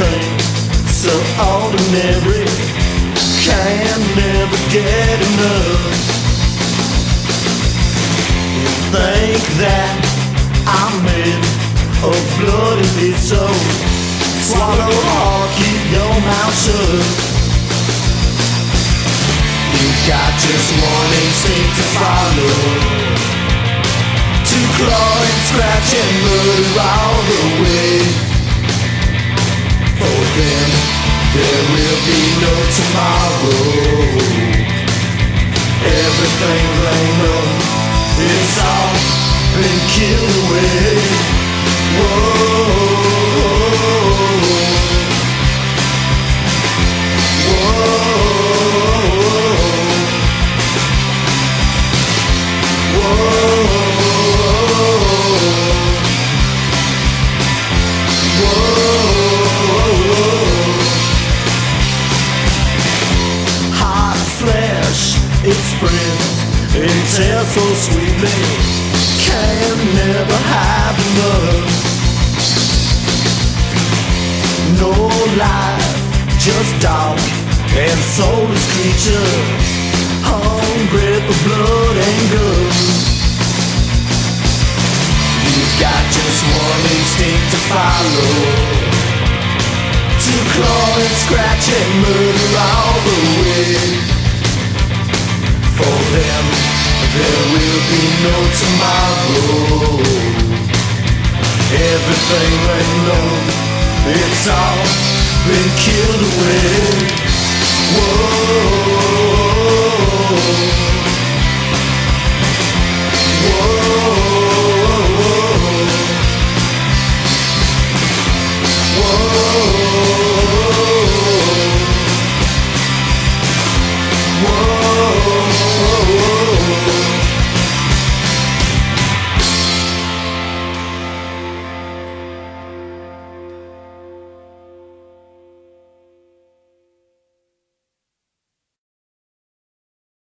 everything so ordinary. Can never get enough. You think that I'm made of blood and meat, so swallow or keep your mouth shut. You've got just one instinct to follow To claw and scratch and murder all the way tomorrow. Everything they know, it's all been killed away Whoa it spreads and tells so sweetly. Can never have enough. No life, just dark and soulless creatures, hungry for blood and guts. You've got just one instinct to follow To claw and scratch and there will be no tomorrow. Everything they know, it's all been killed away